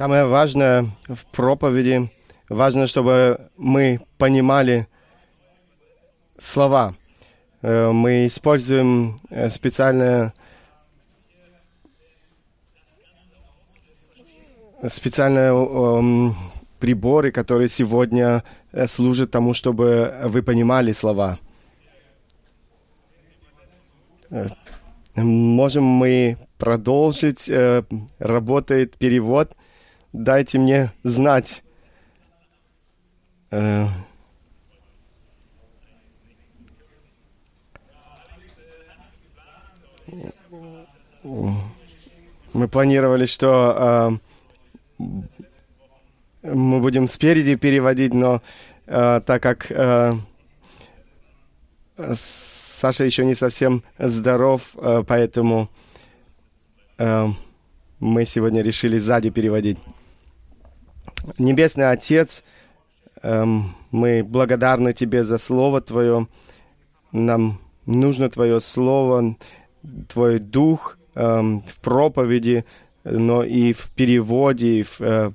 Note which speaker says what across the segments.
Speaker 1: Самое важное в проповеди, важно, чтобы мы понимали слова. Э, мы используем э, специальные специальные приборы, которые сегодня э, служат тому, чтобы вы понимали слова. Можем мы продолжить? Работает перевод – дайте мне знать. Э, мы планировали, что э, мы будем спереди переводить, но э, так как э, Саша еще не совсем здоров, э, поэтому э, мы сегодня решили сзади переводить. Небесный Отец, эм, мы благодарны Тебе за Слово Твое. Нам нужно Твое Слово, Твой Дух эм, в проповеди, но и в переводе, и в, э,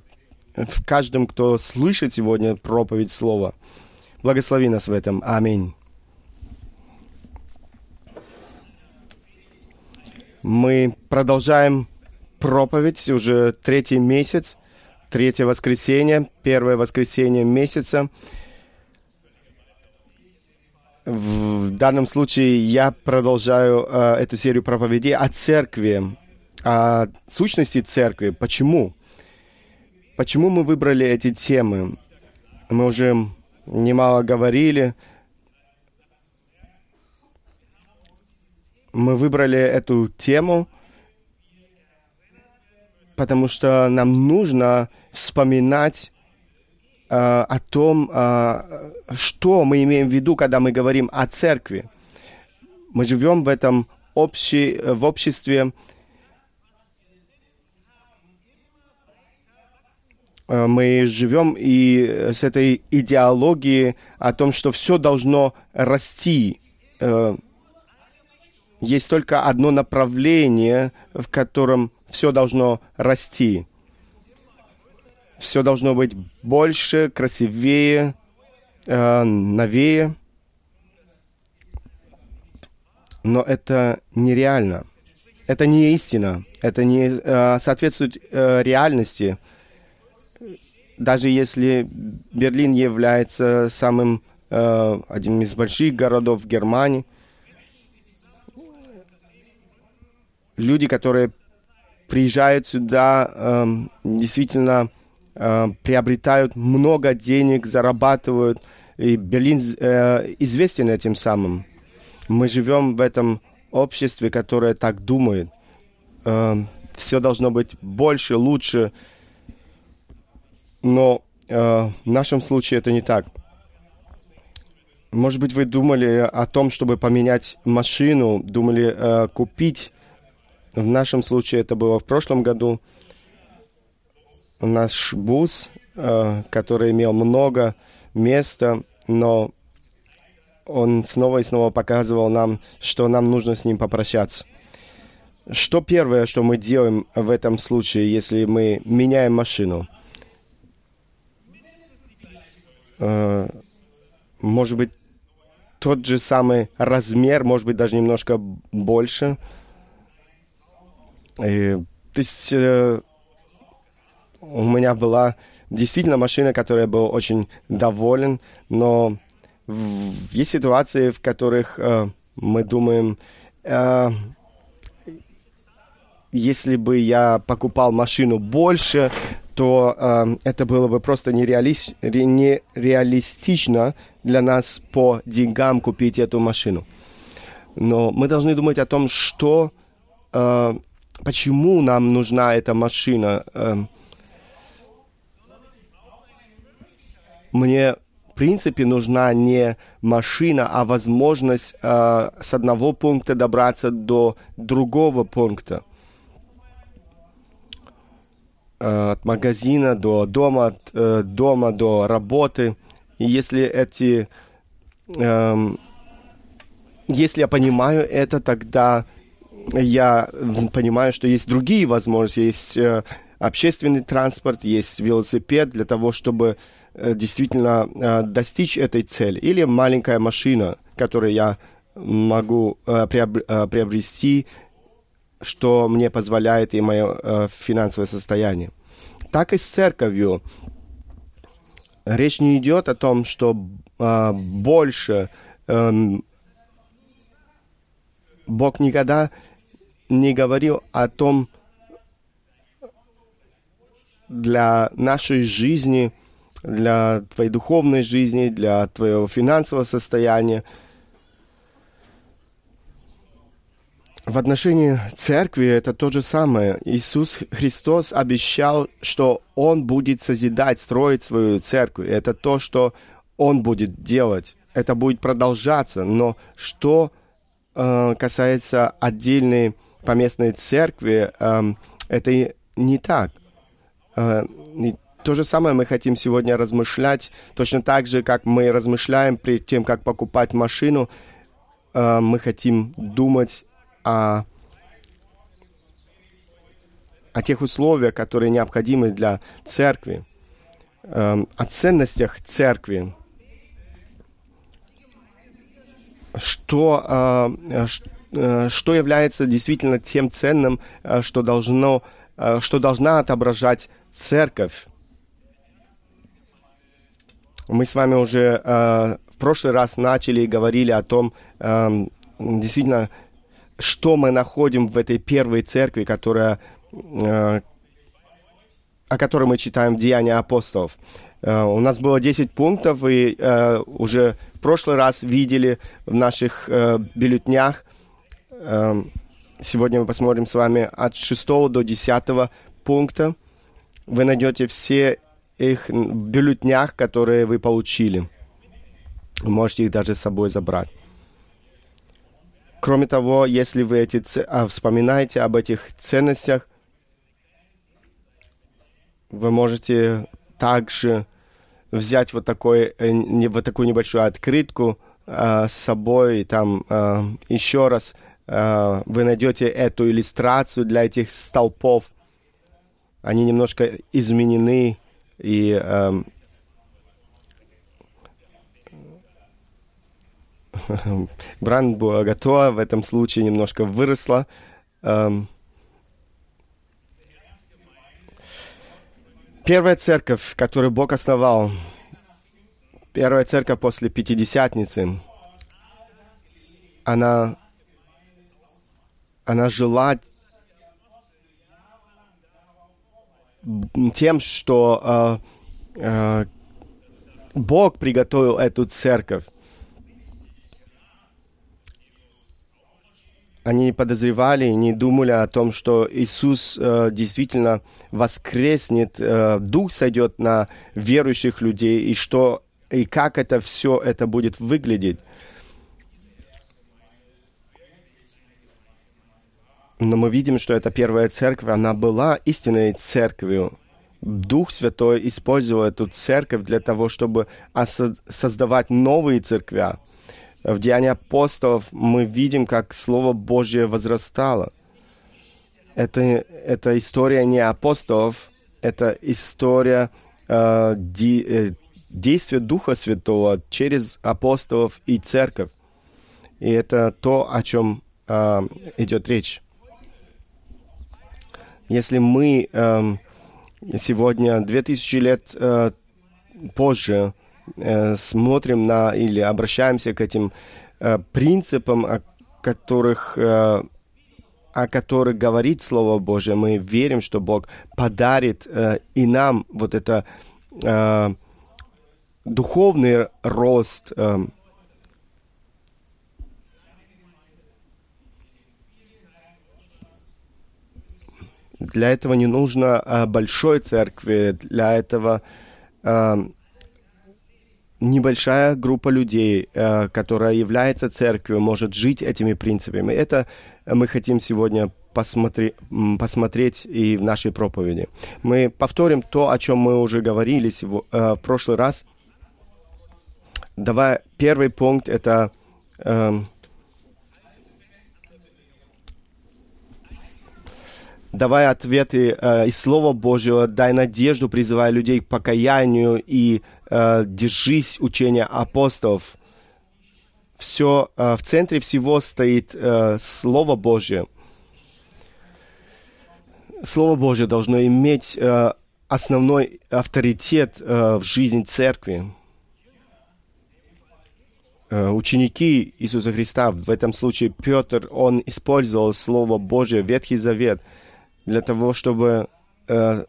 Speaker 1: в каждом, кто слышит сегодня проповедь Слова. Благослови нас в этом. Аминь. Мы продолжаем проповедь уже третий месяц – третье воскресенье, первое воскресенье месяца. В данном случае я продолжаю э, эту серию проповедей о церкви, о сущности церкви. Почему? Почему мы выбрали эти темы? Мы уже немало говорили. Мы выбрали эту тему, потому что нам нужно вспоминать э, о том, э, что мы имеем в виду, когда мы говорим о церкви. Мы живем в этом общей, в обществе, э, мы живем и с этой идеологией о том, что все должно расти. Э, есть только одно направление, в котором все должно расти. Все должно быть больше, красивее, э, новее. Но это нереально. Это не истина. Это не э, соответствует э, реальности. Даже если Берлин является самым э, одним из больших городов Германии, люди, которые приезжают сюда, э, действительно э, приобретают много денег, зарабатывают. И Берлин э, известен этим самым. Мы живем в этом обществе, которое так думает. Э, все должно быть больше, лучше. Но э, в нашем случае это не так. Может быть, вы думали о том, чтобы поменять машину, думали э, купить в нашем случае это было в прошлом году. Наш бус, э, который имел много места, но он снова и снова показывал нам, что нам нужно с ним попрощаться. Что первое, что мы делаем в этом случае, если мы меняем машину? Э, может быть, тот же самый размер, может быть, даже немножко больше – и, то есть э, у меня была действительно машина, которой я был очень доволен, но в, есть ситуации, в которых э, мы думаем, э, если бы я покупал машину больше, то э, это было бы просто нереали... нереалистично для нас по деньгам купить эту машину. Но мы должны думать о том, что э, почему нам нужна эта машина. Эм, мне, в принципе, нужна не машина, а возможность э, с одного пункта добраться до другого пункта. Э, от магазина до дома, от э, дома до работы. И если эти... Эм, если я понимаю это, тогда я понимаю, что есть другие возможности, есть э, общественный транспорт, есть велосипед для того, чтобы э, действительно э, достичь этой цели. Или маленькая машина, которую я могу приобрести, что мне позволяет и мое финансовое состояние. Так и с церковью. Речь не идет о том, что больше эм, Бог никогда не говорил о том, для нашей жизни, для твоей духовной жизни, для твоего финансового состояния. В отношении церкви это то же самое. Иисус Христос обещал, что Он будет созидать, строить свою церковь. Это то, что Он будет делать. Это будет продолжаться. Но что э, касается отдельной поместной церкви, э, это не так. Э, то же самое мы хотим сегодня размышлять, точно так же, как мы размышляем перед тем, как покупать машину, э, мы хотим думать о, о тех условиях, которые необходимы для церкви, э, о ценностях церкви. Что, что является действительно тем ценным, что должно что должна отображать церковь. Мы с вами уже э, в прошлый раз начали и говорили о том, э, действительно, что мы находим в этой первой церкви, которая, э, о которой мы читаем в Деяния апостолов. Э, у нас было 10 пунктов, и э, уже в прошлый раз видели в наших э, бюллетнях. Э, сегодня мы посмотрим с вами от 6 до 10 пункта вы найдете все их бюллетнях, которые вы получили. Вы можете их даже с собой забрать. Кроме того, если вы эти, а, вспоминаете об этих ценностях, вы можете также взять вот, такой, э, не, вот такую небольшую открытку э, с собой, и там э, еще раз вы найдете эту иллюстрацию для этих столпов, они немножко изменены, и эм, Бранд была готова, в этом случае немножко выросла. Эм, первая церковь, которую Бог основал, первая церковь после Пятидесятницы, она, она жила тем, что э, э, Бог приготовил эту церковь. Они не подозревали, не думали о том, что Иисус э, действительно воскреснет, э, Дух сойдет на верующих людей, и что и как это все это будет выглядеть. Но мы видим, что эта первая церковь, она была истинной церковью. Дух Святой использовал эту церковь для того, чтобы создавать новые церкви. В Деянии апостолов мы видим, как Слово Божье возрастало. Это, это история не апостолов, это история э, де, э, действия Духа Святого через апостолов и церковь. И это то, о чем э, идет речь. Если мы э, сегодня, 2000 лет э, позже, э, смотрим на или обращаемся к этим э, принципам, о которых, э, о которых говорит Слово Божье, мы верим, что Бог подарит э, и нам вот это э, духовный рост, э, Для этого не нужно э, большой церкви, для этого э, небольшая группа людей, э, которая является церковью, может жить этими принципами. Это мы хотим сегодня посмотри, посмотреть и в нашей проповеди. Мы повторим то, о чем мы уже говорили в прошлый раз. Давай, первый пункт это давая ответы э, из Слова Божьего, дай надежду, призывая людей к покаянию и э, держись учения апостолов. Все э, в центре всего стоит э, Слово Божье. Слово Божье должно иметь э, основной авторитет э, в жизни церкви. Э, ученики Иисуса Христа, в этом случае Петр, он использовал Слово Божье, Ветхий Завет, для того, чтобы э,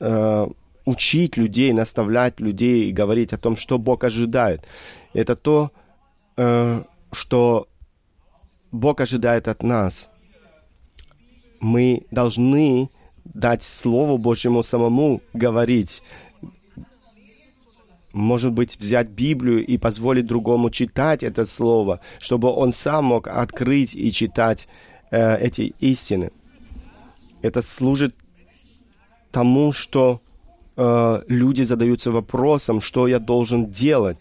Speaker 1: э, учить людей, наставлять людей и говорить о том, что Бог ожидает. Это то, э, что Бог ожидает от нас. Мы должны дать Слову Божьему самому говорить, может быть, взять Библию и позволить другому читать это слово, чтобы он сам мог открыть и читать э, эти истины. Это служит тому, что э, люди задаются вопросом, что я должен делать.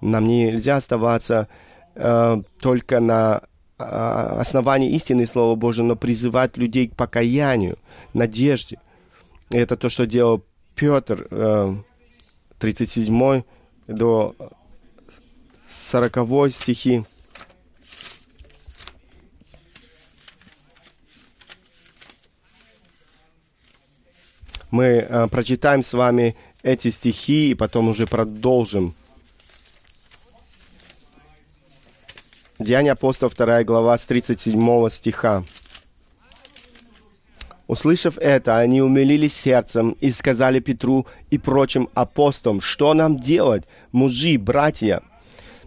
Speaker 1: Нам нельзя оставаться э, только на э, основании истины Слова Божьего, но призывать людей к покаянию, надежде. Это то, что делал Петр. Э, 37 до 40 стихи. Мы э, прочитаем с вами эти стихи и потом уже продолжим. Деяния апостолов, 2 глава, с 37 стиха. Услышав это, они умилились сердцем и сказали Петру и прочим апостолам, что нам делать, мужи, братья?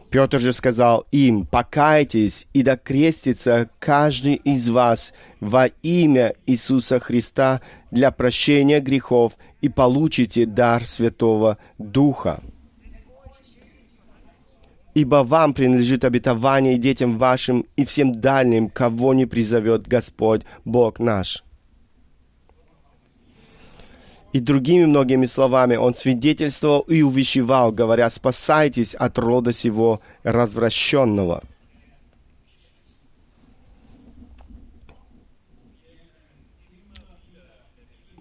Speaker 1: Петр же сказал им, покайтесь и докрестится каждый из вас во имя Иисуса Христа для прощения грехов и получите дар Святого Духа. Ибо вам принадлежит обетование и детям вашим и всем дальним, кого не призовет Господь Бог наш. И другими многими словами он свидетельствовал и увещевал, говоря, спасайтесь от рода сего развращенного.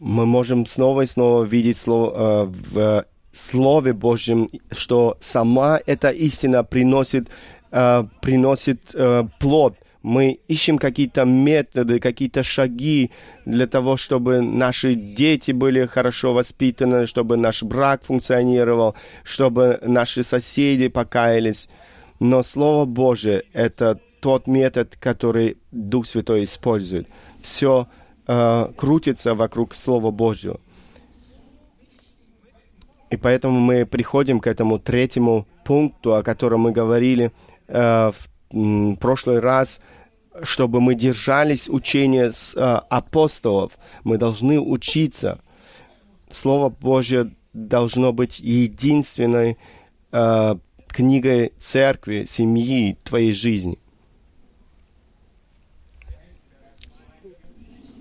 Speaker 1: Мы можем снова и снова видеть слово, э, в Слове Божьем, что сама эта истина приносит, э, приносит э, плод мы ищем какие-то методы, какие-то шаги для того, чтобы наши дети были хорошо воспитаны, чтобы наш брак функционировал, чтобы наши соседи покаялись. Но Слово Божие — это тот метод, который Дух Святой использует. Все э, крутится вокруг Слова Божьего. И поэтому мы приходим к этому третьему пункту, о котором мы говорили э, в в прошлый раз, чтобы мы держались учения с, э, апостолов, мы должны учиться. Слово Божье должно быть единственной э, книгой церкви, семьи, твоей жизни.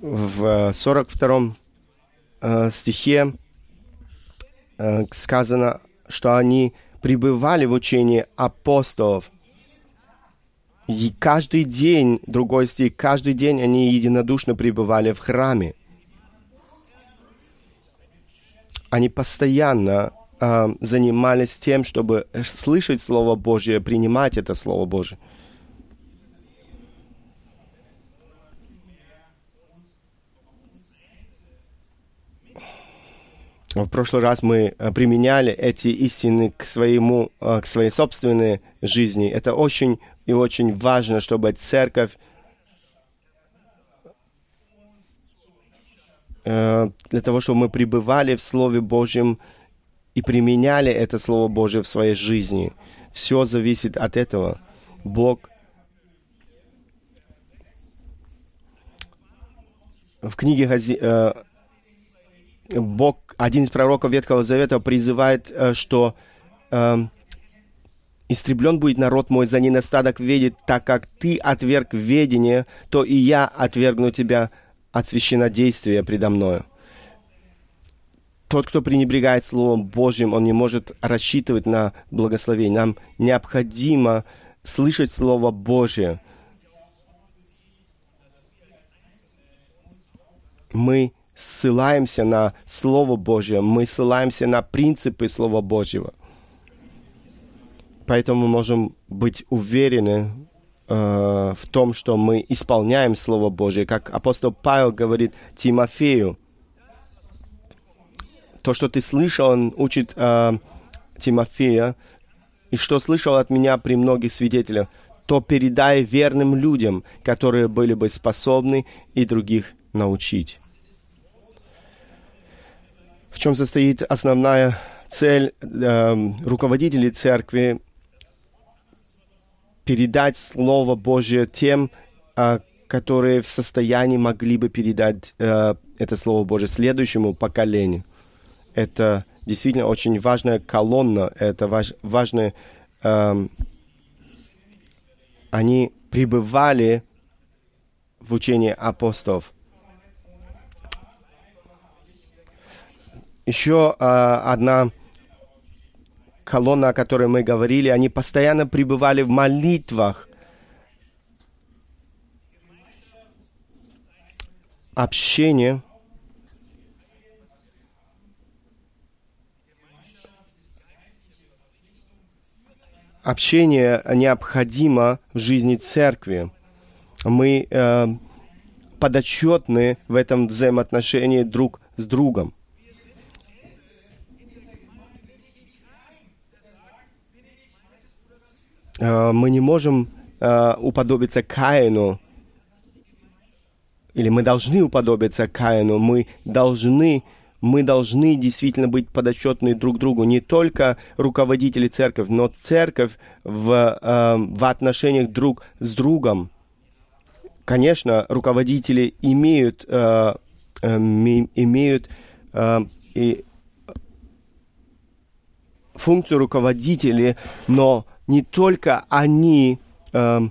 Speaker 1: В 42 э, стихе э, сказано, что они пребывали в учении апостолов – и каждый день, другой стих, каждый день они единодушно пребывали в храме. Они постоянно э, занимались тем, чтобы слышать Слово Божье, принимать это Слово Божье. В прошлый раз мы применяли эти истины к, своему, к своей собственной жизни. Это очень и очень важно, чтобы церковь э, для того, чтобы мы пребывали в Слове Божьем и применяли это Слово Божье в своей жизни. Все зависит от этого. Бог в книге э, Бог, один из пророков Ветхого Завета призывает, э, что Истреблен будет народ мой за ненастаток ведет, так как ты отверг ведение, то и я отвергну тебя от священнодействия предо мною. Тот, кто пренебрегает Словом Божьим, он не может рассчитывать на благословение. Нам необходимо слышать Слово Божье. мы ссылаемся на Слово Божье, мы ссылаемся на принципы Слова Божьего. Поэтому мы можем быть уверены э, в том, что мы исполняем Слово Божье, как апостол Павел говорит Тимофею. То, что ты слышал, он учит э, Тимофея, и что слышал от меня при многих свидетелях, то передай верным людям, которые были бы способны и других научить. В чем состоит основная цель э, руководителей церкви передать Слово Божье тем, э, которые в состоянии могли бы передать э, это Слово Божье следующему поколению. Это действительно очень важная колонна, это важ, важные... Э, они пребывали в учении апостолов. Еще э, одна колонна, о которой мы говорили, они постоянно пребывали в молитвах. Общение. Общение необходимо в жизни церкви. Мы э, подотчетны в этом взаимоотношении друг с другом. Мы не можем э, уподобиться Каину, или мы должны уподобиться Каину, мы должны, мы должны действительно быть подотчетны друг другу, не только руководители церкви, но церковь в, э, в отношениях друг с другом. Конечно, руководители имеют, имеют и функцию руководителей, но не только они э,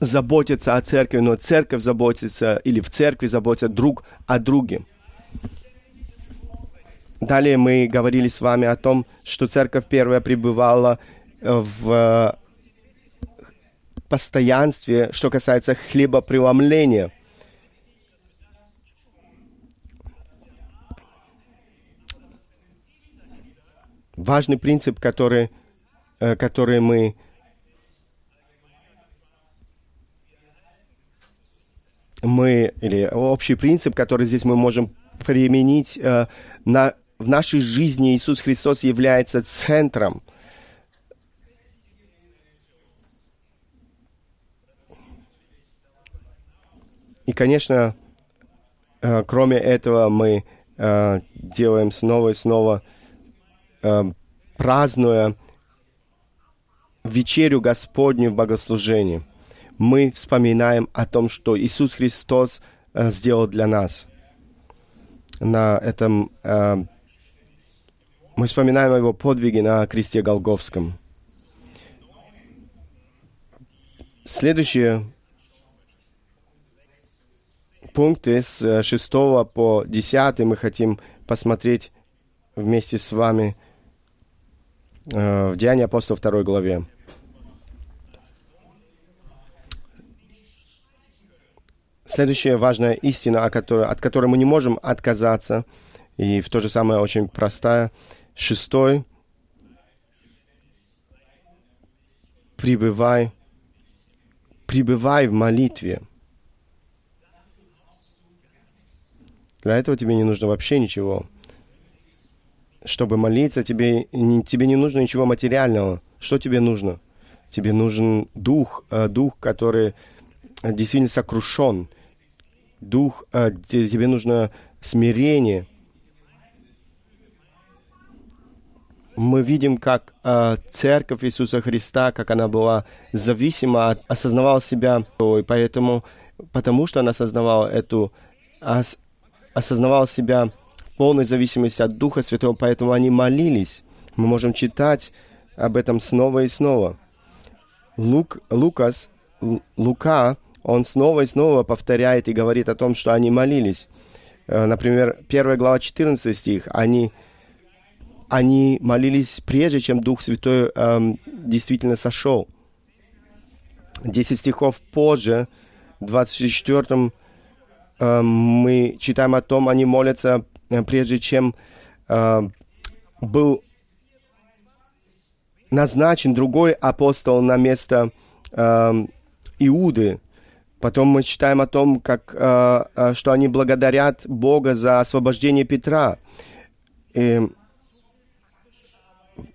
Speaker 1: заботятся о церкви, но церковь заботится, или в церкви заботятся друг о друге. Далее мы говорили с вами о том, что церковь первая пребывала в постоянстве, что касается хлебопреломления – важный принцип, который, э, который мы мы, или общий принцип, который здесь мы можем применить э, на, в нашей жизни, Иисус Христос является центром. И, конечно, э, кроме этого мы делаем снова и снова празднуя вечерю Господню в богослужении, мы вспоминаем о том, что Иисус Христос э, сделал для нас. На этом э, мы вспоминаем о его подвиге на кресте Голговском. Следующие пункты с 6 по 10 мы хотим посмотреть вместе с вами – Э, в Деянии апостолов 2 главе. Следующая важная истина, о которой, от которой мы не можем отказаться, и в то же самое очень простая. Шестой. Пребывай, пребывай в молитве. Для этого тебе не нужно вообще ничего чтобы молиться, тебе, не, тебе не нужно ничего материального. Что тебе нужно? Тебе нужен дух, э, дух, который действительно сокрушен. Дух, э, тебе нужно смирение. Мы видим, как э, церковь Иисуса Христа, как она была зависима, осознавала себя, и поэтому, потому что она осознавала эту, ос, осознавала себя полной зависимости от Духа Святого, поэтому они молились. Мы можем читать об этом снова и снова. Лук, Лукас, Лука, он снова и снова повторяет и говорит о том, что они молились. Э, например, 1 глава 14 стих. Они, они молились прежде, чем Дух Святой эм, действительно сошел. 10 стихов позже, в 24 э, мы читаем о том, они молятся, прежде чем э, был назначен другой апостол на место э, Иуды. Потом мы читаем о том, как, э, э, что они благодарят Бога за освобождение Петра. И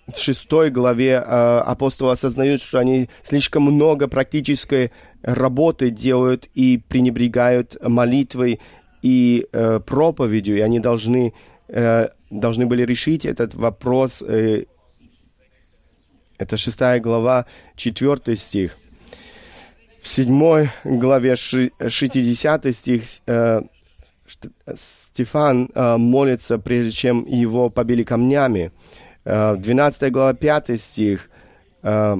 Speaker 1: в шестой главе э, апостолы осознают, что они слишком много практической работы делают и пренебрегают молитвой и э, проповедью, и они должны, э, должны были решить этот вопрос. Э, это шестая глава, четвертый стих. В седьмой главе 60 стих э, Стефан э, молится, прежде чем его побили камнями. Э, 12 глава 5 стих. Э,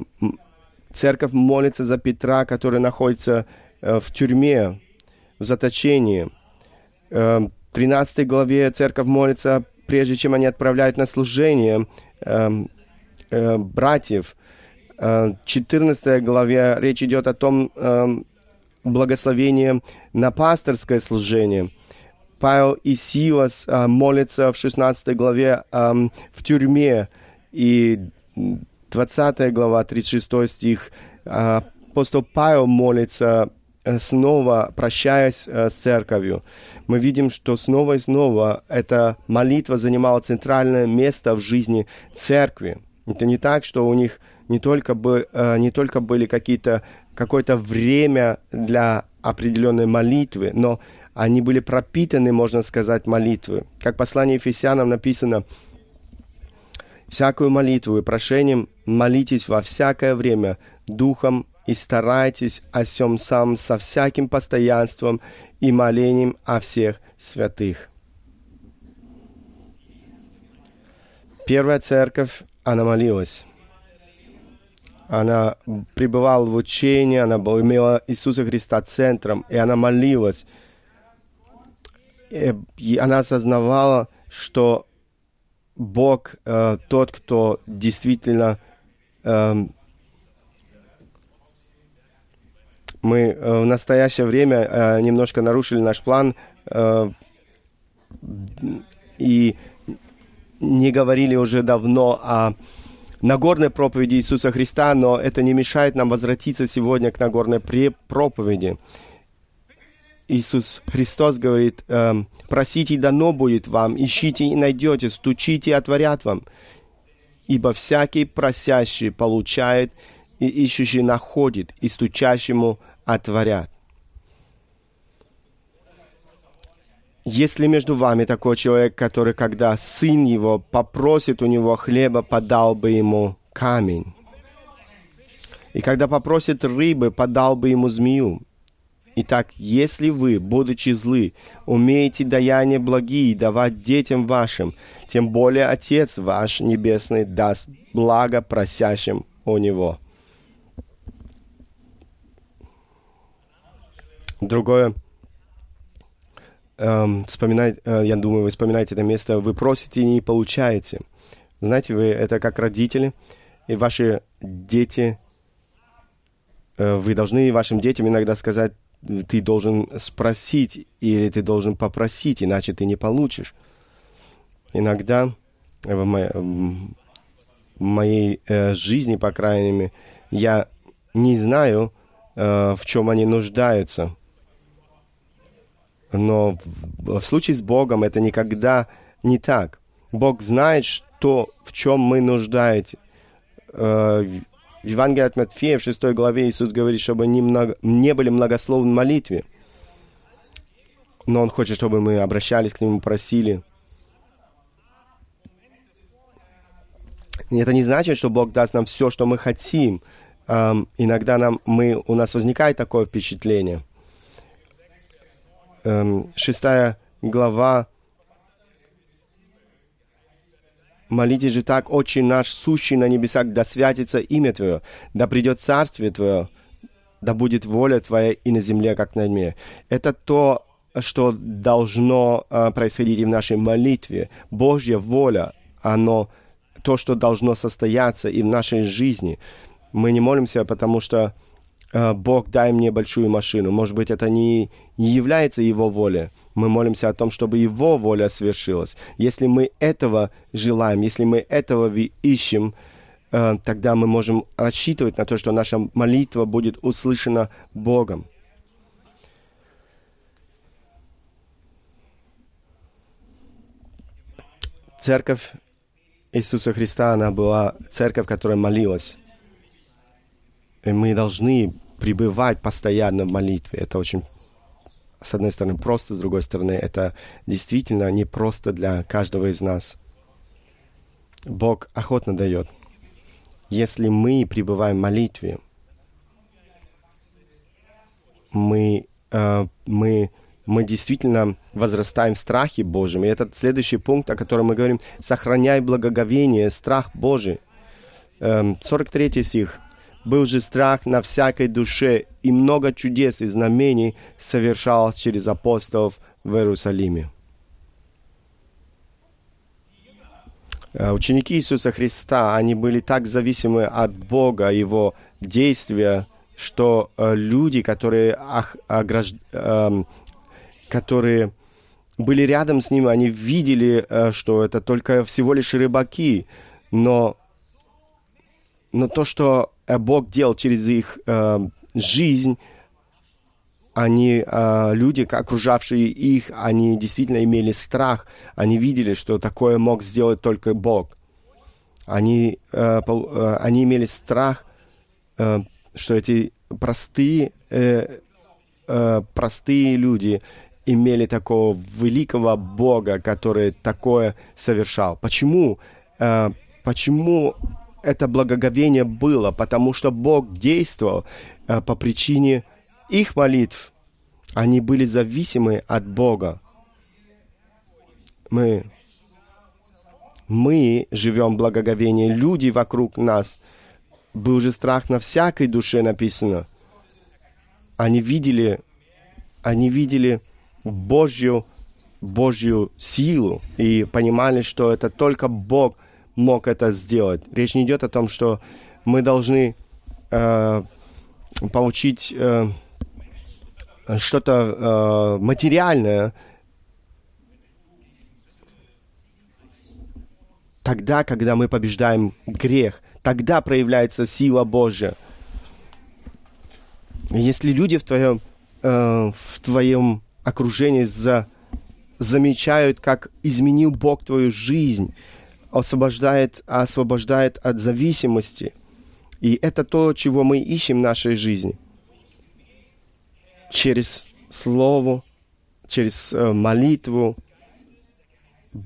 Speaker 1: церковь молится за Петра, который находится э, в тюрьме, в заточении. Э, в 13 главе церковь молится, прежде чем они отправляют на служение э, э, братьев. 14 э, главе речь идет о том благословении на пасторское служение. Павел и Силас э, молятся в 16 главе в тюрьме. И 20 глава, 36 стих, э, апостол Павел молится снова, прощаясь э, с церковью. Мы видим, что снова и снова эта молитва занимала центральное место в жизни церкви. Это не так, что у них не только, бы, э, не только были какие-то, какое-то время для определенной молитвы, но они были пропитаны, можно сказать, молитвы. Как послание Ефесянам написано, «Всякую молитву и прошением молитесь во всякое время духом и старайтесь о всем сам со всяким постоянством и молением о всех святых». Первая церковь, она молилась она пребывала в учении, она имела Иисуса Христа центром, и она молилась. И она осознавала, что Бог э, тот, кто действительно э, мы э, в настоящее время э, немножко нарушили наш план э, и не говорили уже давно о Нагорной проповеди Иисуса Христа, но это не мешает нам возвратиться сегодня к Нагорной проповеди. Иисус Христос говорит, просите и дано будет вам, ищите и найдете, стучите и отворят вам. Ибо всякий просящий получает, и ищущий находит, и стучащему отворят. Если между вами такой человек, который, когда сын его попросит у него хлеба, подал бы ему камень. И когда попросит рыбы, подал бы ему змею. Итак, если вы, будучи злы, умеете даяние благие давать детям вашим, тем более Отец ваш Небесный даст благо просящим у Него. Другое эм, вспоминать, э, я думаю, вы вспоминаете это место, вы просите и не получаете. Знаете, вы это как родители, и ваши дети, э, вы должны вашим детям иногда сказать, ты должен спросить или ты должен попросить, иначе ты не получишь. Иногда в, мо- в моей э, жизни, по крайней мере, я не знаю, э, в чем они нуждаются – но в, случае с Богом это никогда не так. Бог знает, что, в чем мы нуждаемся. Э, в Евангелии от Матфея в 6 главе Иисус говорит, чтобы не, много, не были многословны молитве. Но Он хочет, чтобы мы обращались к Нему, просили. Это не значит, что Бог даст нам все, что мы хотим. Um, иногда нам, мы, у нас возникает такое впечатление – Эм, шестая глава. Молитесь же так, Отче наш, сущий на небесах, да святится имя Твое, да придет Царствие Твое, да будет воля Твоя и на земле, как на небе. Это то, что должно э, происходить и в нашей молитве. Божья воля, оно то, что должно состояться и в нашей жизни. Мы не молимся, потому что Бог, дай мне большую машину. Может быть, это не, не является Его волей. Мы молимся о том, чтобы Его воля свершилась. Если мы этого желаем, если мы этого ищем, э, тогда мы можем рассчитывать на то, что наша молитва будет услышана Богом. Церковь Иисуса Христа, она была церковь, которая молилась. И мы должны пребывать постоянно в молитве. Это очень, с одной стороны, просто, с другой стороны, это действительно не просто для каждого из нас. Бог охотно дает. Если мы пребываем в молитве, мы, э, мы мы действительно возрастаем в страхе Божьем. И этот следующий пункт, о котором мы говорим, сохраняй благоговение, страх Божий. 43 эм, стих. «Был же страх на всякой душе, и много чудес и знамений совершал через апостолов в Иерусалиме». Э, ученики Иисуса Христа, они были так зависимы от Бога, Его действия, что э, люди, которые эм, которые были рядом с ним, они видели, э, что это только всего лишь рыбаки, но, но то, что э, Бог делал через их э, жизнь, они, люди, окружавшие их, они действительно имели страх, они видели, что такое мог сделать только Бог. Они, они имели страх, что эти простые, простые люди, имели такого великого Бога, который такое совершал. Почему? Э, почему это благоговение было? Потому что Бог действовал э, по причине их молитв. Они были зависимы от Бога. Мы, мы живем в благоговении, люди вокруг нас. Был же страх на всякой душе написано. Они видели, они видели Божью, Божью силу и понимали, что это только Бог мог это сделать. Речь не идет о том, что мы должны э, получить э, что-то э, материальное, тогда, когда мы побеждаем грех, тогда проявляется сила Божья. Если люди в твоем, э, в твоем окружение за, замечают, как изменил Бог твою жизнь, освобождает, освобождает от зависимости. И это то, чего мы ищем в нашей жизни. Через Слово, через э, молитву.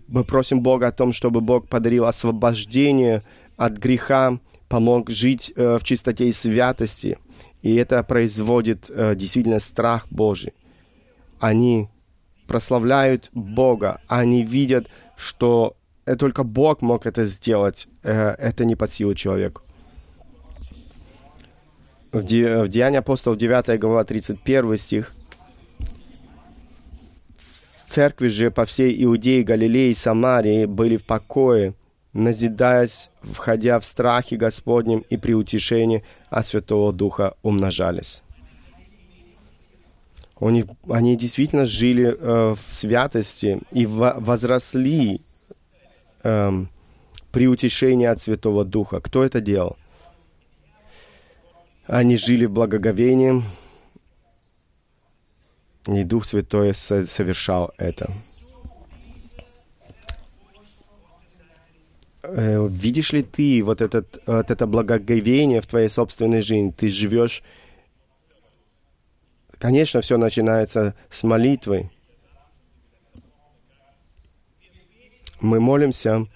Speaker 1: Мы просим Бога о том, чтобы Бог подарил освобождение от греха, помог жить э, в чистоте и святости. И это производит э, действительно страх Божий они прославляют Бога, они видят, что только Бог мог это сделать, э, это не под силу человеку. В, Де, в Деянии апостолов 9 глава 31 стих. Церкви же по всей Иудее, Галилее и Самарии были в покое, назидаясь, входя в страхе Господнем и при утешении от Святого Духа умножались. Они, они действительно жили э, в святости и в, возросли э, при утешении от Святого Духа. Кто это делал? Они жили в благоговении, и Дух Святой совершал это. Э, видишь ли ты вот, этот, вот это благоговение в твоей собственной жизни? Ты живешь Конечно, все начинается с молитвы. Мы молимся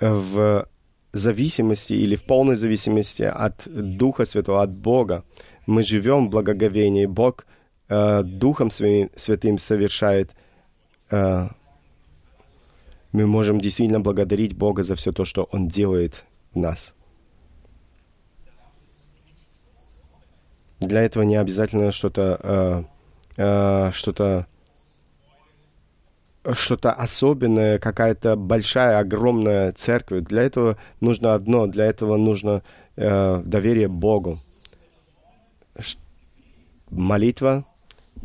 Speaker 1: в зависимости или в полной зависимости от Духа Святого, от Бога. Мы живем в благоговении. Бог э, Духом Своим, Святым совершает. Э, мы можем действительно благодарить Бога за все то, что Он делает в нас. Для этого не обязательно что-то э, э, что-то что-то особенное, какая-то большая, огромная церковь. Для этого нужно одно, для этого нужно э, доверие Богу. молитва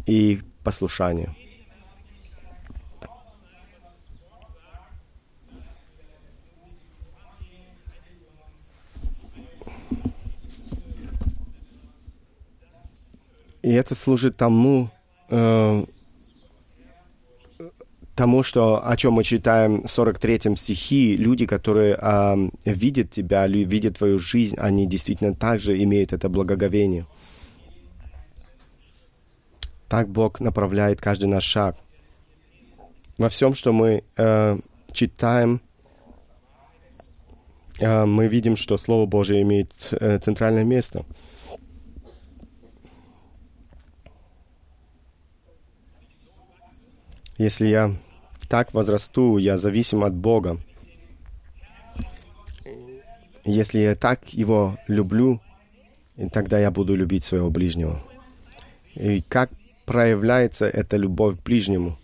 Speaker 1: и послушание. И это служит тому, э, тому, что, о чем мы читаем в 43 стихи, люди, которые э, видят тебя, видят твою жизнь, они действительно также имеют это благоговение. Так Бог направляет каждый наш шаг. Во всем, что мы э, читаем, э, мы видим, что Слово Божие имеет э, центральное место – Если я так возрасту, я зависим от Бога. Если я так Его люблю, тогда я буду любить своего ближнего. И как проявляется эта любовь к ближнему?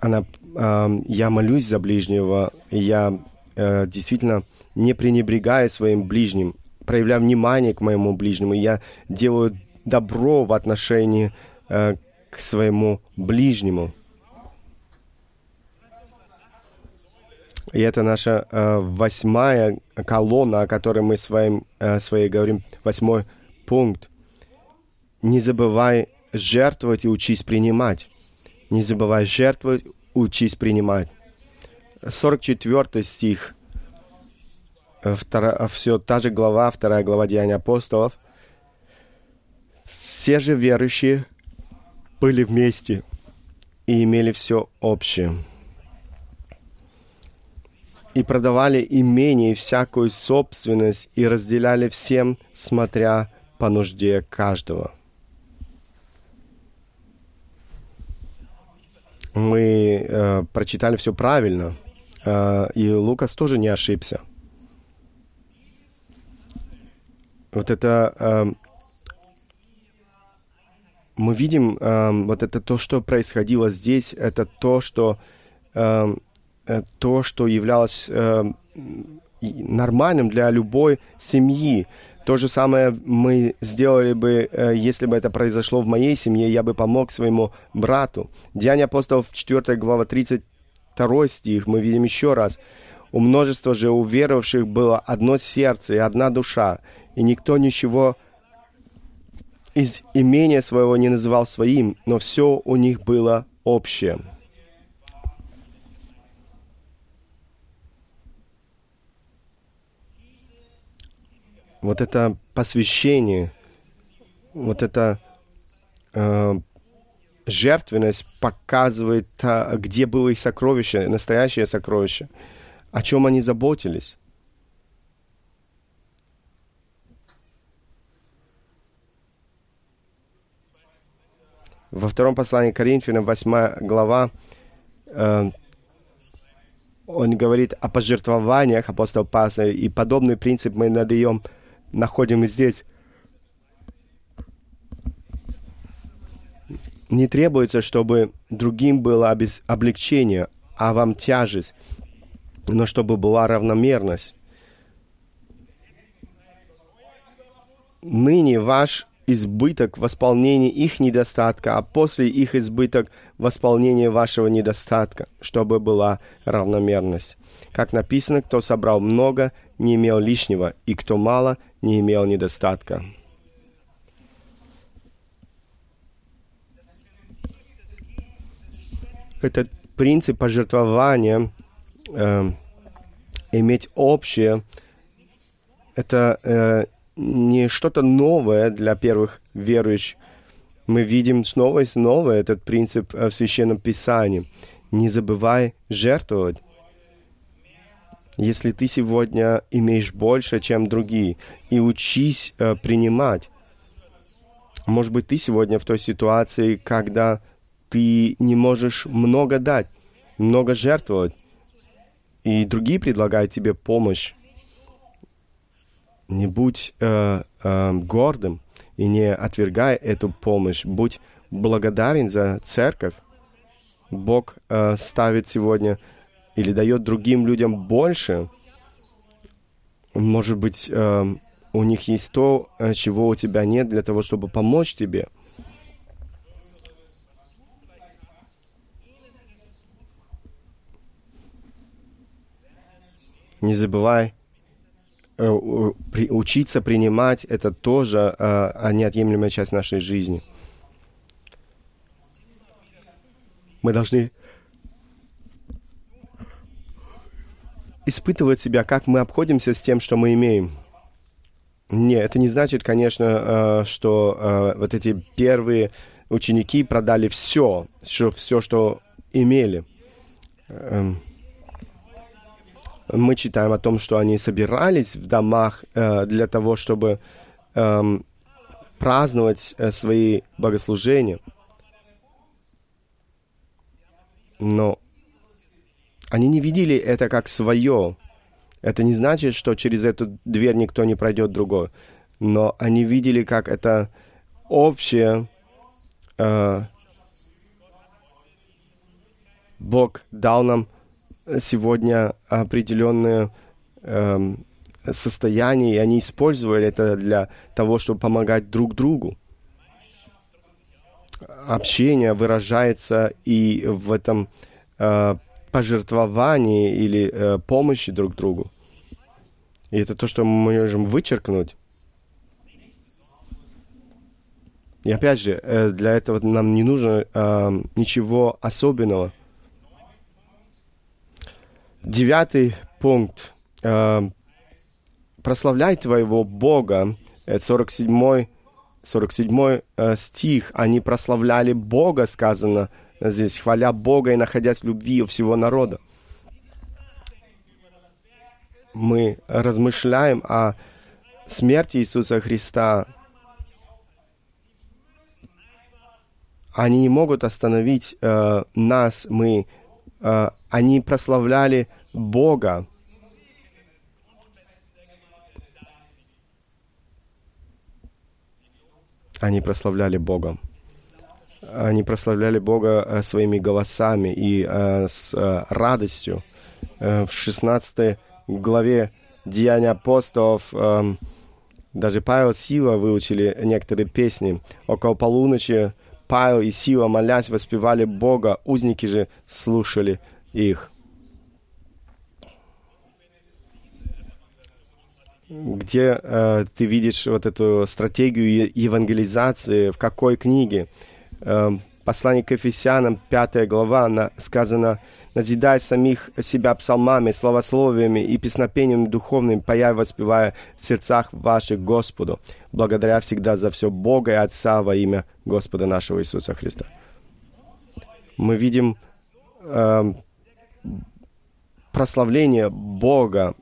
Speaker 1: Она, э, я молюсь за ближнего, и я э, действительно не пренебрегаю своим ближним, проявляю внимание к моему ближнему, я делаю добро в отношении э, к своему ближнему. И это наша э, восьмая колонна, о которой мы с вами, э, своей говорим, восьмой пункт. Не забывай жертвовать и учись принимать. Не забывай жертвовать, учись принимать. 44 стих, втора, все та же глава, вторая глава Деяния апостолов. Все же верующие были вместе и имели все общее. И продавали имение и всякую собственность и разделяли всем, смотря по нужде каждого. Мы э, прочитали все правильно, э, и Лукас тоже не ошибся. Вот это э, мы видим э, вот это то, что происходило здесь, это то, что эм, э, то, что являлось э, нормальным для любой семьи. То же самое мы сделали бы, э, если бы это произошло в моей семье, я бы помог своему брату. Деяния апостолов 4 глава 32 стих, мы видим еще раз. У множества же уверовавших было одно сердце и одна душа, и никто ничего из имения своего не называл своим, но все у них было общее. Вот это посвящение, вот эта э, жертвенность показывает, а, где было их сокровище, настоящее сокровище, о чем они заботились. Во втором послании к Коринфянам, 8 глава, э, он говорит о пожертвованиях, апостол Павел, и подобный принцип мы надаем, находим и здесь. Не требуется, чтобы другим было облегчение, а вам тяжесть, но чтобы была равномерность. Ныне ваш избыток восполнения их недостатка, а после их избыток восполнения вашего недостатка, чтобы была равномерность. Как написано, кто собрал много, не имел лишнего, и кто мало, не имел недостатка. Этот принцип пожертвования, э, иметь общее, это э, не что-то новое для первых верующих. Мы видим снова и снова этот принцип в Священном Писании. Не забывай жертвовать. Если ты сегодня имеешь больше, чем другие, и учись э, принимать. Может быть, ты сегодня в той ситуации, когда ты не можешь много дать, много жертвовать, и другие предлагают тебе помощь не будь э, э, гордым и не отвергай эту помощь. Будь благодарен за церковь. Бог э, ставит сегодня или дает другим людям больше. Может быть, э, у них есть то, э, чего у тебя нет, для того, чтобы помочь тебе. Не забывай, учиться принимать это тоже э, неотъемлемая часть нашей жизни. Мы должны испытывать себя, как мы обходимся с тем, что мы имеем. Не, это не значит, конечно, э, что э, вот эти первые ученики продали все, все, все что имели. Мы читаем о том, что они собирались в домах э, для того, чтобы эм, праздновать свои богослужения. Но они не видели это как свое. Это не значит, что через эту дверь никто не пройдет другой. Но они видели, как это общее. Э, Бог дал нам сегодня определенные э, состояния, и они использовали это для того, чтобы помогать друг другу. Общение выражается и в этом э, пожертвовании или э, помощи друг другу. И это то, что мы можем вычеркнуть. И опять же, э, для этого нам не нужно э, ничего особенного. Девятый пункт. Э, прославляй твоего Бога. Это 47 47 э, стих. Они прославляли Бога, сказано, здесь, хваля Бога и находясь в любви у всего народа. Мы размышляем о смерти Иисуса Христа. Они не могут остановить э, нас, мы. Э, они прославляли Бога. Они прославляли Бога они прославляли Бога э, своими голосами и э, с радостью. В 16 главе Деяния апостолов даже Павел Сила выучили некоторые песни. Около полуночи Павел и Сила, молясь, воспевали Бога, узники же слушали их. Где э, ты видишь вот эту стратегию евангелизации, в какой книге? Эм, послание к Ефесянам, 5 глава, сказано, «Назидай самих себя псалмами, словословиями и песнопением духовным, пая воспевая в сердцах ваших Господу, благодаря всегда за все Бога и Отца во имя Господа нашего Иисуса Христа». Мы видим э, прославление Бога,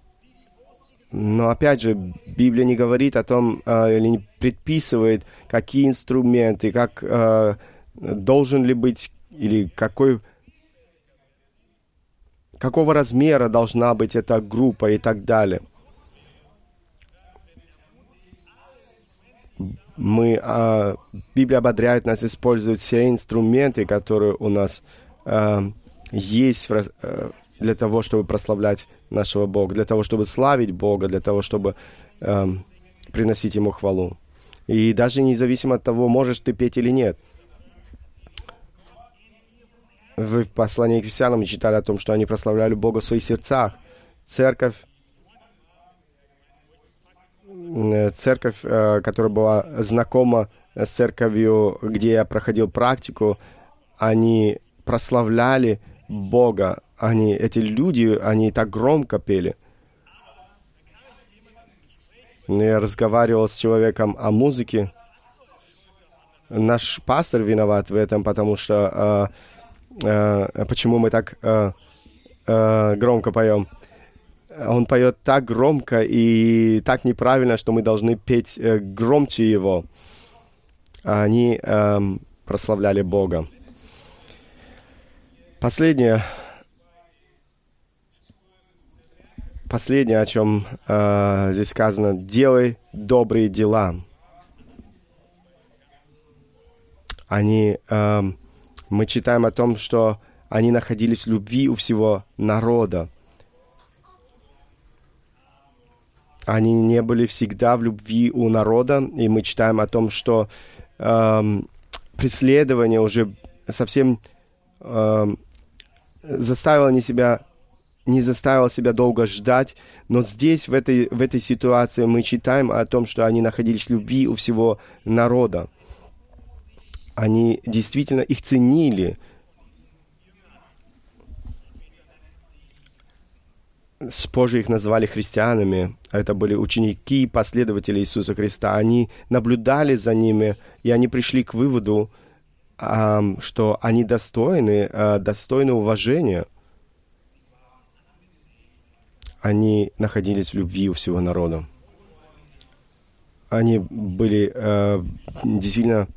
Speaker 1: но опять же, Библия не говорит о том э, или не предписывает, какие инструменты, как э, должен ли быть или какой какого размера должна быть эта группа и так далее. Мы, э, Библия ободряет нас использовать все инструменты, которые у нас э, есть в, э, для того, чтобы прославлять нашего Бога, для того, чтобы славить Бога, для того, чтобы э, приносить Ему хвалу. И даже независимо от того, можешь ты петь или нет. В послании к мы читали о том, что они прославляли Бога в своих сердцах. Церковь, э, церковь, э, которая была знакома с церковью, где я проходил практику, они прославляли Бога. Они, эти люди, они так громко пели. Я разговаривал с человеком о музыке. Наш пастор виноват в этом, потому что э, э, почему мы так э, э, громко поем. Он поет так громко и так неправильно, что мы должны петь громче его. Они э, прославляли Бога. Последнее, последнее, о чем э, здесь сказано, делай добрые дела. Они, э, мы читаем о том, что они находились в любви у всего народа. они не были всегда в любви у народа, и мы читаем о том, что э, преследование уже совсем э, заставило не себя не заставил себя долго ждать, но здесь, в этой, в этой ситуации, мы читаем о том, что они находились в любви у всего народа. Они действительно их ценили. Позже их называли христианами. Это были ученики, последователи Иисуса Христа. Они наблюдали за ними, и они пришли к выводу, что они достойны, э, достойны уважения – они находились в любви у всего народа. Они были э, действительно...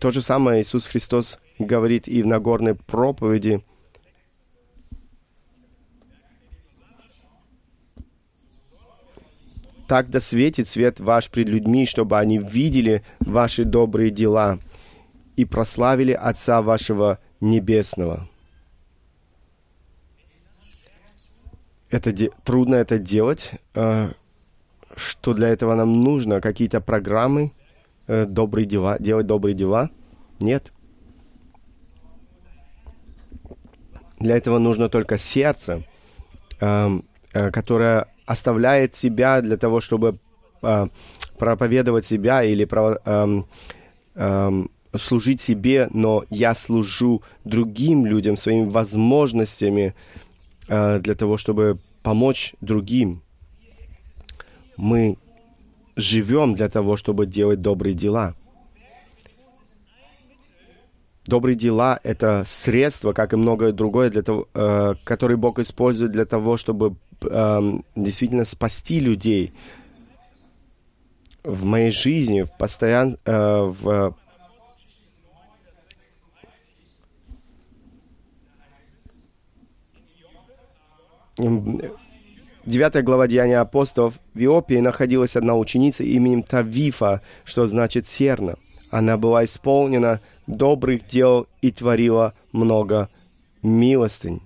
Speaker 1: То же самое Иисус Христос говорит и в Нагорной проповеди. Так да светит свет ваш пред людьми, чтобы они видели ваши добрые дела и прославили Отца вашего Небесного. это де- трудно это делать, э, что для этого нам нужно какие-то программы, э, добрые дела, делать добрые дела? Нет. Для этого нужно только сердце, э, э, которое оставляет себя для того, чтобы э, проповедовать себя или про, э, э, служить себе, но я служу другим людям своими возможностями, Э, для того, чтобы помочь другим. Мы живем для того, чтобы делать добрые дела. Добрые дела — это средство, как и многое другое, для того, э, которые Бог использует для того, чтобы э, действительно спасти людей. В моей жизни, в, постоян, э, в 9 глава Деяния апостолов. В Иопии находилась одна ученица именем Тавифа, что значит «серна». Она была исполнена добрых дел и творила много милостынь.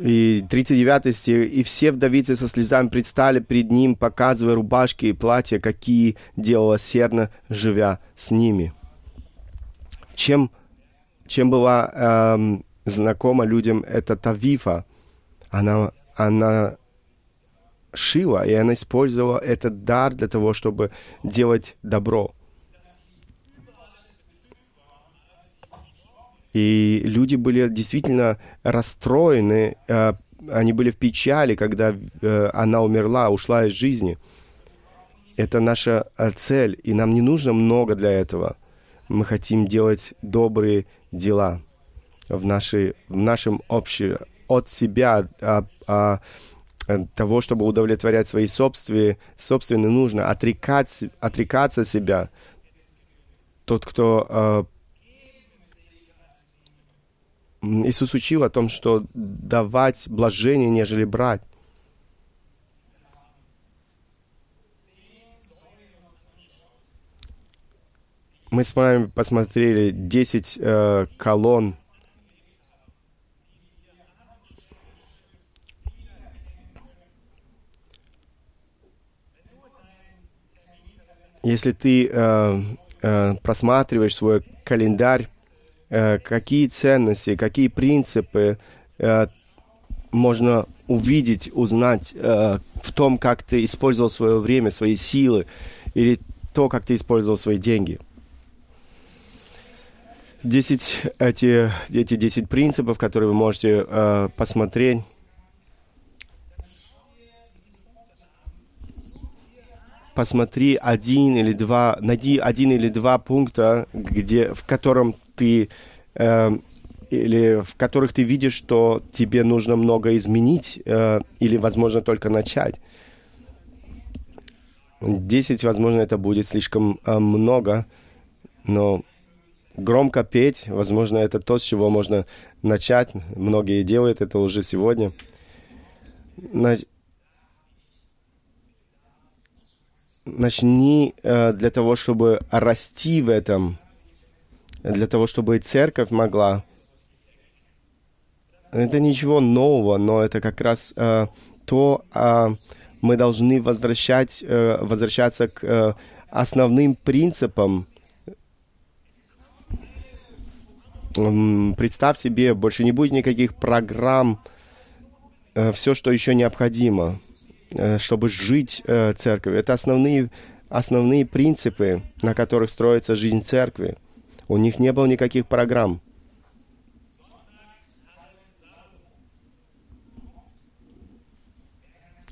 Speaker 1: И 39 стих. «И все вдовицы со слезами предстали пред ним, показывая рубашки и платья, какие делала серна, живя с ними». Чем, чем была эм, знакома людям эта Тавифа? Она, она шила, и она использовала этот дар для того, чтобы делать добро. И люди были действительно расстроены, э, они были в печали, когда э, она умерла, ушла из жизни. Это наша э, цель, и нам не нужно много для этого. Мы хотим делать добрые дела в, нашей, в нашем общем, от себя, а, а, того, чтобы удовлетворять свои собственные, собственные нужно, отрекать, отрекаться себя. Тот, кто Иисус учил о том, что давать блажение, нежели брать. Мы с вами посмотрели 10 э, колонн Если ты э, э, просматриваешь свой календарь, какие ценности, какие принципы э, можно увидеть, узнать э, в том, как ты использовал свое время, свои силы, или то, как ты использовал свои деньги. Десять, эти, эти 10 принципов, которые вы можете э, посмотреть. Посмотри один или два, найди один или два пункта, где, в котором ты э, или в которых ты видишь, что тебе нужно много изменить э, или, возможно, только начать. Десять, возможно, это будет слишком э, много, но громко петь, возможно, это то, с чего можно начать. Многие делают это уже сегодня. начни э, для того, чтобы расти в этом, для того, чтобы церковь могла. Это ничего нового, но это как раз э, то, э, мы должны возвращать, э, возвращаться к э, основным принципам. Представь себе, больше не будет никаких программ, э, все, что еще необходимо, э, чтобы жить э, церковью. Это основные, основные принципы, на которых строится жизнь церкви. У них не было никаких программ.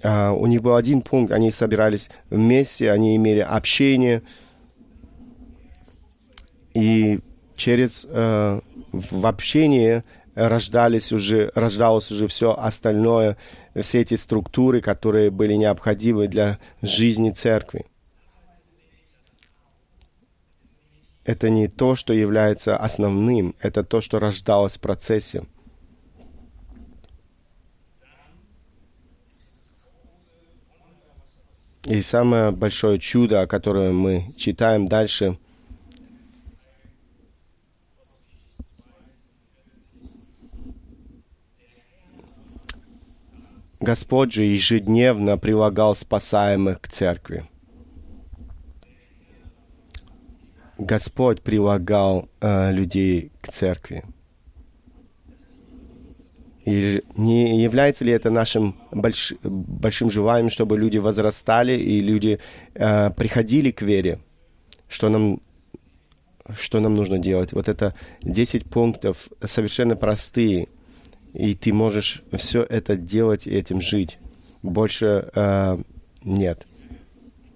Speaker 1: А, у них был один пункт, они собирались вместе, они имели общение, и через э, в общении рождались уже, рождалось уже все остальное, все эти структуры, которые были необходимы для жизни церкви. Это не то, что является основным, это то, что рождалось в процессе. И самое большое чудо, которое мы читаем дальше, Господь же ежедневно прилагал спасаемых к церкви. Господь прилагал э, людей к церкви. И не является ли это нашим больш, большим желанием, чтобы люди возрастали и люди э, приходили к вере? Что нам, что нам нужно делать? Вот это 10 пунктов совершенно простые, и ты можешь все это делать и этим жить. Больше э, нет.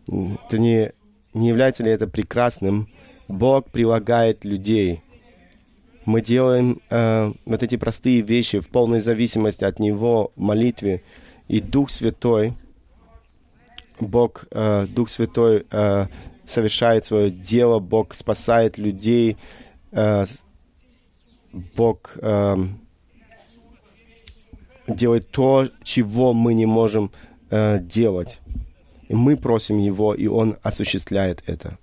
Speaker 1: Это не, не является ли это прекрасным? Бог прилагает людей – мы делаем э, вот эти простые вещи в полной зависимости от Него в молитве, и Дух Святой, Бог, э, Дух Святой э, совершает свое дело, Бог спасает людей, э, Бог э, делает то, чего мы не можем э, делать. И мы просим Его, и Он осуществляет это.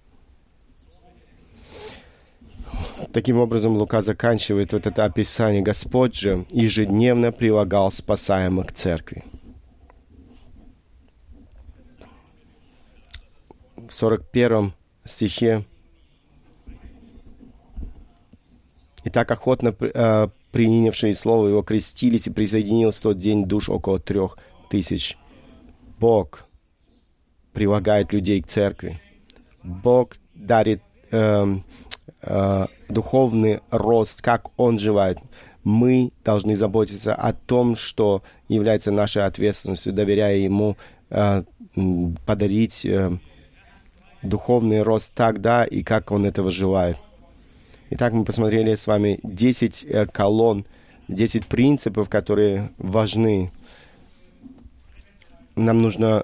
Speaker 1: Таким образом, Лука заканчивает вот это описание. Господь же ежедневно прилагал спасаемых к церкви. В 41 стихе «И так охотно э, принявшие слово его крестились и присоединилось в тот день душ около трех тысяч». Бог прилагает людей к церкви. Бог дарит э, э, духовный рост, как он желает. Мы должны заботиться о том, что является нашей ответственностью, доверяя ему э, подарить э, духовный рост тогда и как он этого желает. Итак, мы посмотрели с вами 10 э, колонн, 10 принципов, которые важны. Нам нужно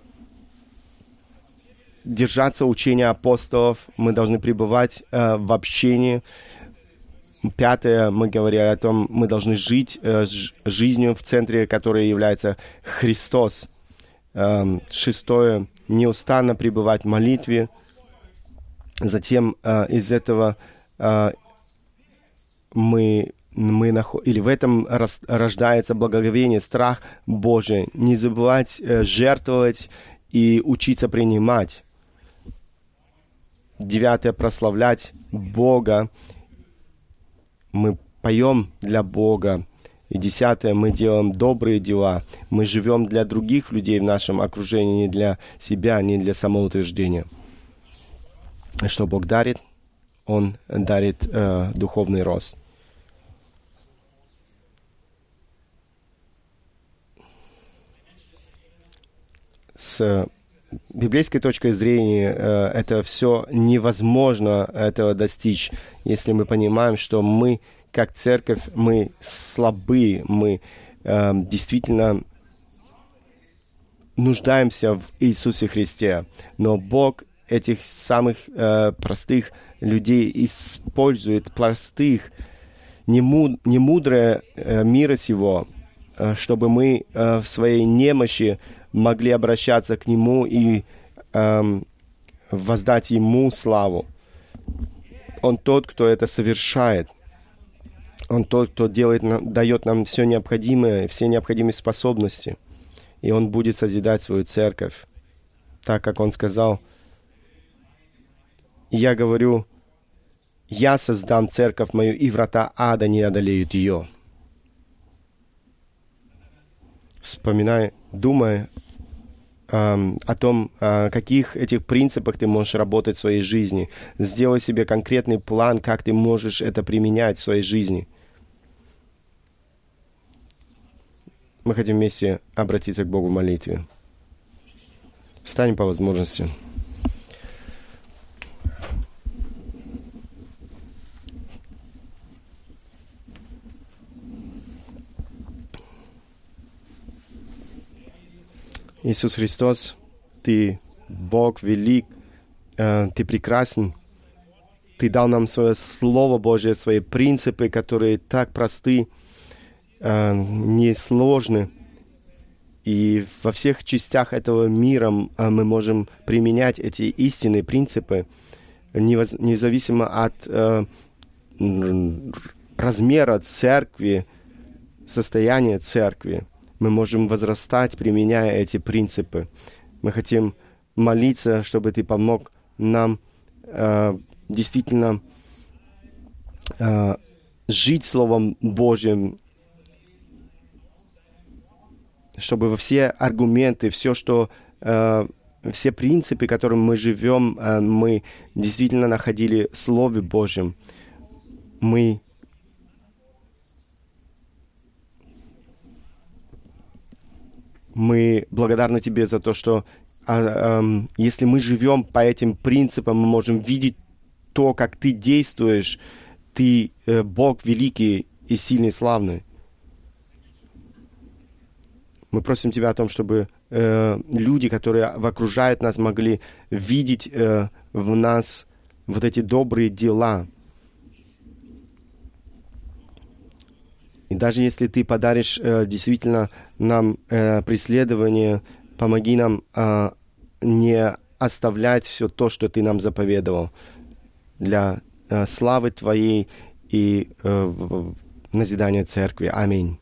Speaker 1: держаться учения апостолов, мы должны пребывать э, в общении. Пятое, мы говорили о том, мы должны жить э, жизнью в центре, которой является Христос. Э, шестое, неустанно пребывать в молитве. Затем э, из этого э, мы мы наход... или в этом рождается благоговение, страх Божий. Не забывать э, жертвовать и учиться принимать. Девятое, прославлять Бога. Мы поем для Бога. И десятое, мы делаем добрые дела. Мы живем для других людей в нашем окружении, не для себя, не для самоутверждения. Что Бог дарит? Он дарит э, духовный рост. С библейской точкой зрения э, это все невозможно этого достичь, если мы понимаем, что мы, как церковь, мы слабы, мы э, действительно нуждаемся в Иисусе Христе. Но Бог этих самых э, простых людей использует, простых, немудрое э, мира сего, э, чтобы мы э, в своей немощи могли обращаться к Нему и эм, воздать Ему славу. Он тот, кто это совершает. Он тот, кто делает, дает нам все необходимое, все необходимые способности. И Он будет созидать свою церковь. Так, как Он сказал, я говорю, я создам церковь мою, и врата ада не одолеют ее. Вспоминай, думай эм, о том, о каких этих принципах ты можешь работать в своей жизни. Сделай себе конкретный план, как ты можешь это применять в своей жизни. Мы хотим вместе обратиться к Богу в молитве. Встанем по возможности. Иисус Христос, Ты Бог велик, э, Ты прекрасен. Ты дал нам свое Слово Божье, свои принципы, которые так просты, э, несложны. И во всех частях этого мира э, мы можем применять эти истинные принципы, независимо от размера церкви, состояния церкви мы можем возрастать, применяя эти принципы. Мы хотим молиться, чтобы ты помог нам э, действительно э, жить Словом Божьим, чтобы во все аргументы, все, что э, все принципы, которым мы живем, э, мы действительно находили в Слове Божьем. Мы Мы благодарны Тебе за то, что а, а, если мы живем по этим принципам, мы можем видеть то, как Ты действуешь. Ты э, Бог великий и сильный, славный. Мы просим Тебя о том, чтобы э, люди, которые окружают нас, могли видеть э, в нас вот эти добрые дела. И даже если ты подаришь э, действительно нам э, преследование, помоги нам э, не оставлять все то, что ты нам заповедовал, для э, славы Твоей и э, назидания церкви. Аминь.